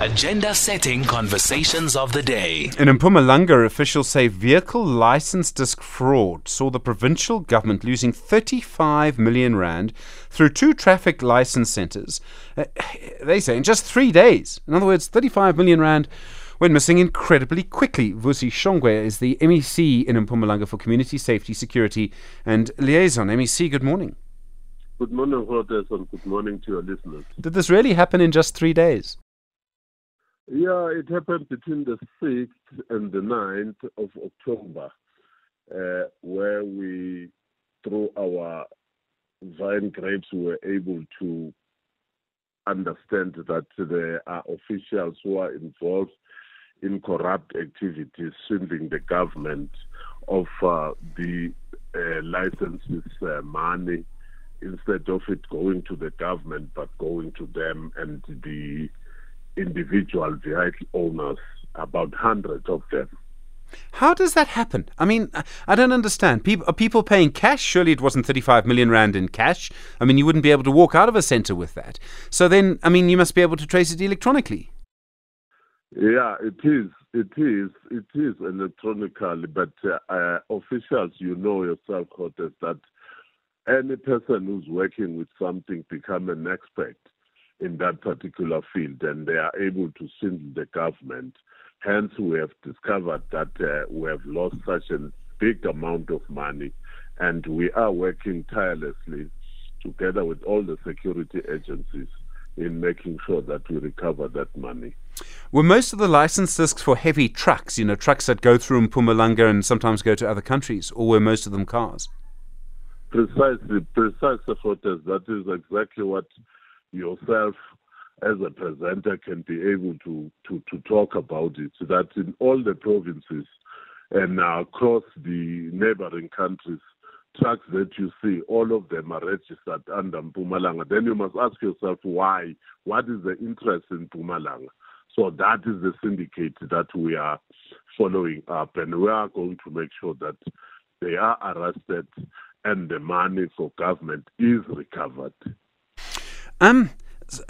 Agenda setting conversations of the day. In Mpumalanga, officials say vehicle license disc fraud saw the provincial government losing 35 million rand through two traffic license centres. Uh, they say in just three days. In other words, 35 million rand went missing incredibly quickly. Vusi Shongwe is the MEC in Mpumalanga for Community Safety, Security and Liaison. MEC, good morning. Good morning, Reuters, and good morning to your listeners. Did this really happen in just three days? Yeah, it happened between the 6th and the 9th of October, uh, where we, through our vine grapes, were able to understand that there are officials who are involved in corrupt activities, swindling the government of uh, the uh, licenses uh, money instead of it going to the government but going to them and the individual vehicle owners, about hundreds of them. How does that happen? I mean, I don't understand. People, are people paying cash? Surely it wasn't 35 million rand in cash. I mean, you wouldn't be able to walk out of a centre with that. So then, I mean, you must be able to trace it electronically. Yeah, it is. It is. It is electronically, but uh, uh, officials, you know yourself, Cortes, that any person who's working with something become an expert in that particular field and they are able to swindle the government. Hence, we have discovered that uh, we have lost such a big amount of money and we are working tirelessly together with all the security agencies in making sure that we recover that money. Were most of the license discs for heavy trucks, you know, trucks that go through Mpumalanga and sometimes go to other countries, or were most of them cars? Precisely, precisely, Fortes. That is exactly what yourself as a presenter can be able to, to, to talk about it. so That in all the provinces and across the neighboring countries, trucks that you see, all of them are registered under Mpumalanga. Then you must ask yourself why. What is the interest in Mpumalanga? So that is the syndicate that we are following up, and we are going to make sure that they are arrested and the money for government is recovered. Um,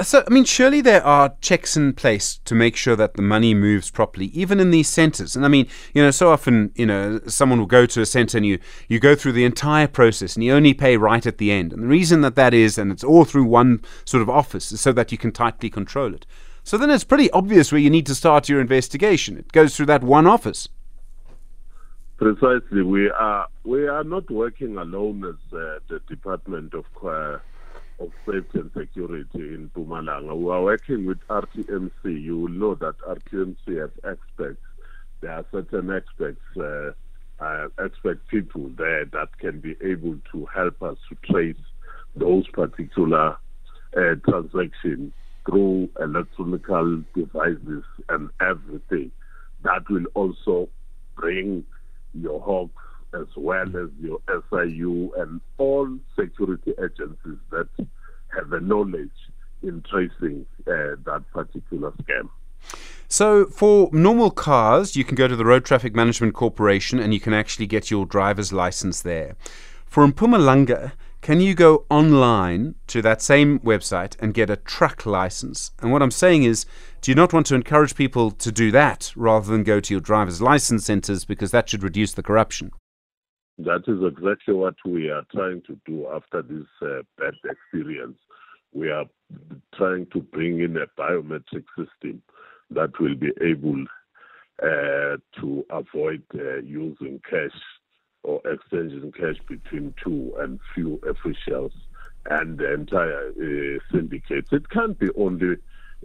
so, I mean, surely there are checks in place to make sure that the money moves properly, even in these centres. And I mean, you know, so often, you know, someone will go to a centre and you, you go through the entire process and you only pay right at the end. And the reason that that is, and it's all through one sort of office, is so that you can tightly control it. So then it's pretty obvious where you need to start your investigation. It goes through that one office. Precisely, we are we are not working alone as uh, the Department of uh, of Safety and Security in Mpumalanga. We are working with RTMC. You will know that RTMC has experts. There are certain experts, uh, uh, expert people there that can be able to help us to trace those particular uh, transactions through electronic devices and everything. That will also bring your Hawks as well as your SIU and all security agencies that have a knowledge in tracing uh, that particular scam. So, for normal cars, you can go to the Road Traffic Management Corporation and you can actually get your driver's license there. For Mpumalanga, can you go online to that same website and get a truck license? And what I'm saying is, do you not want to encourage people to do that rather than go to your driver's license centers because that should reduce the corruption? That is exactly what we are trying to do after this uh, bad experience. We are trying to bring in a biometric system that will be able uh, to avoid uh, using cash or exchanging cash between two and few officials and the entire uh, syndicate. It can't be only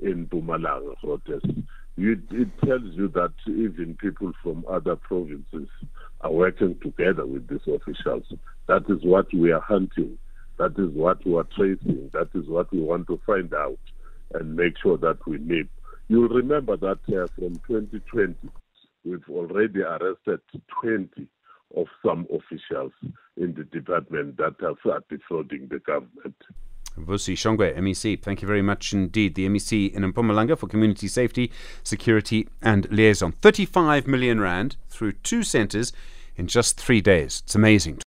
in protests. it tells you that even people from other provinces are working together with these officials. That is what we are hunting. That is what we are tracing. That is what we want to find out and make sure that we nip. You'll remember that uh, from 2020, we've already arrested 20 of some officials in the department that are defrauding the government. Vusi Shongwe, MEC, thank you very much indeed. The MEC in Mpumalanga for Community Safety, Security and Liaison. 35 million rand through two centres in just three days. It's amazing.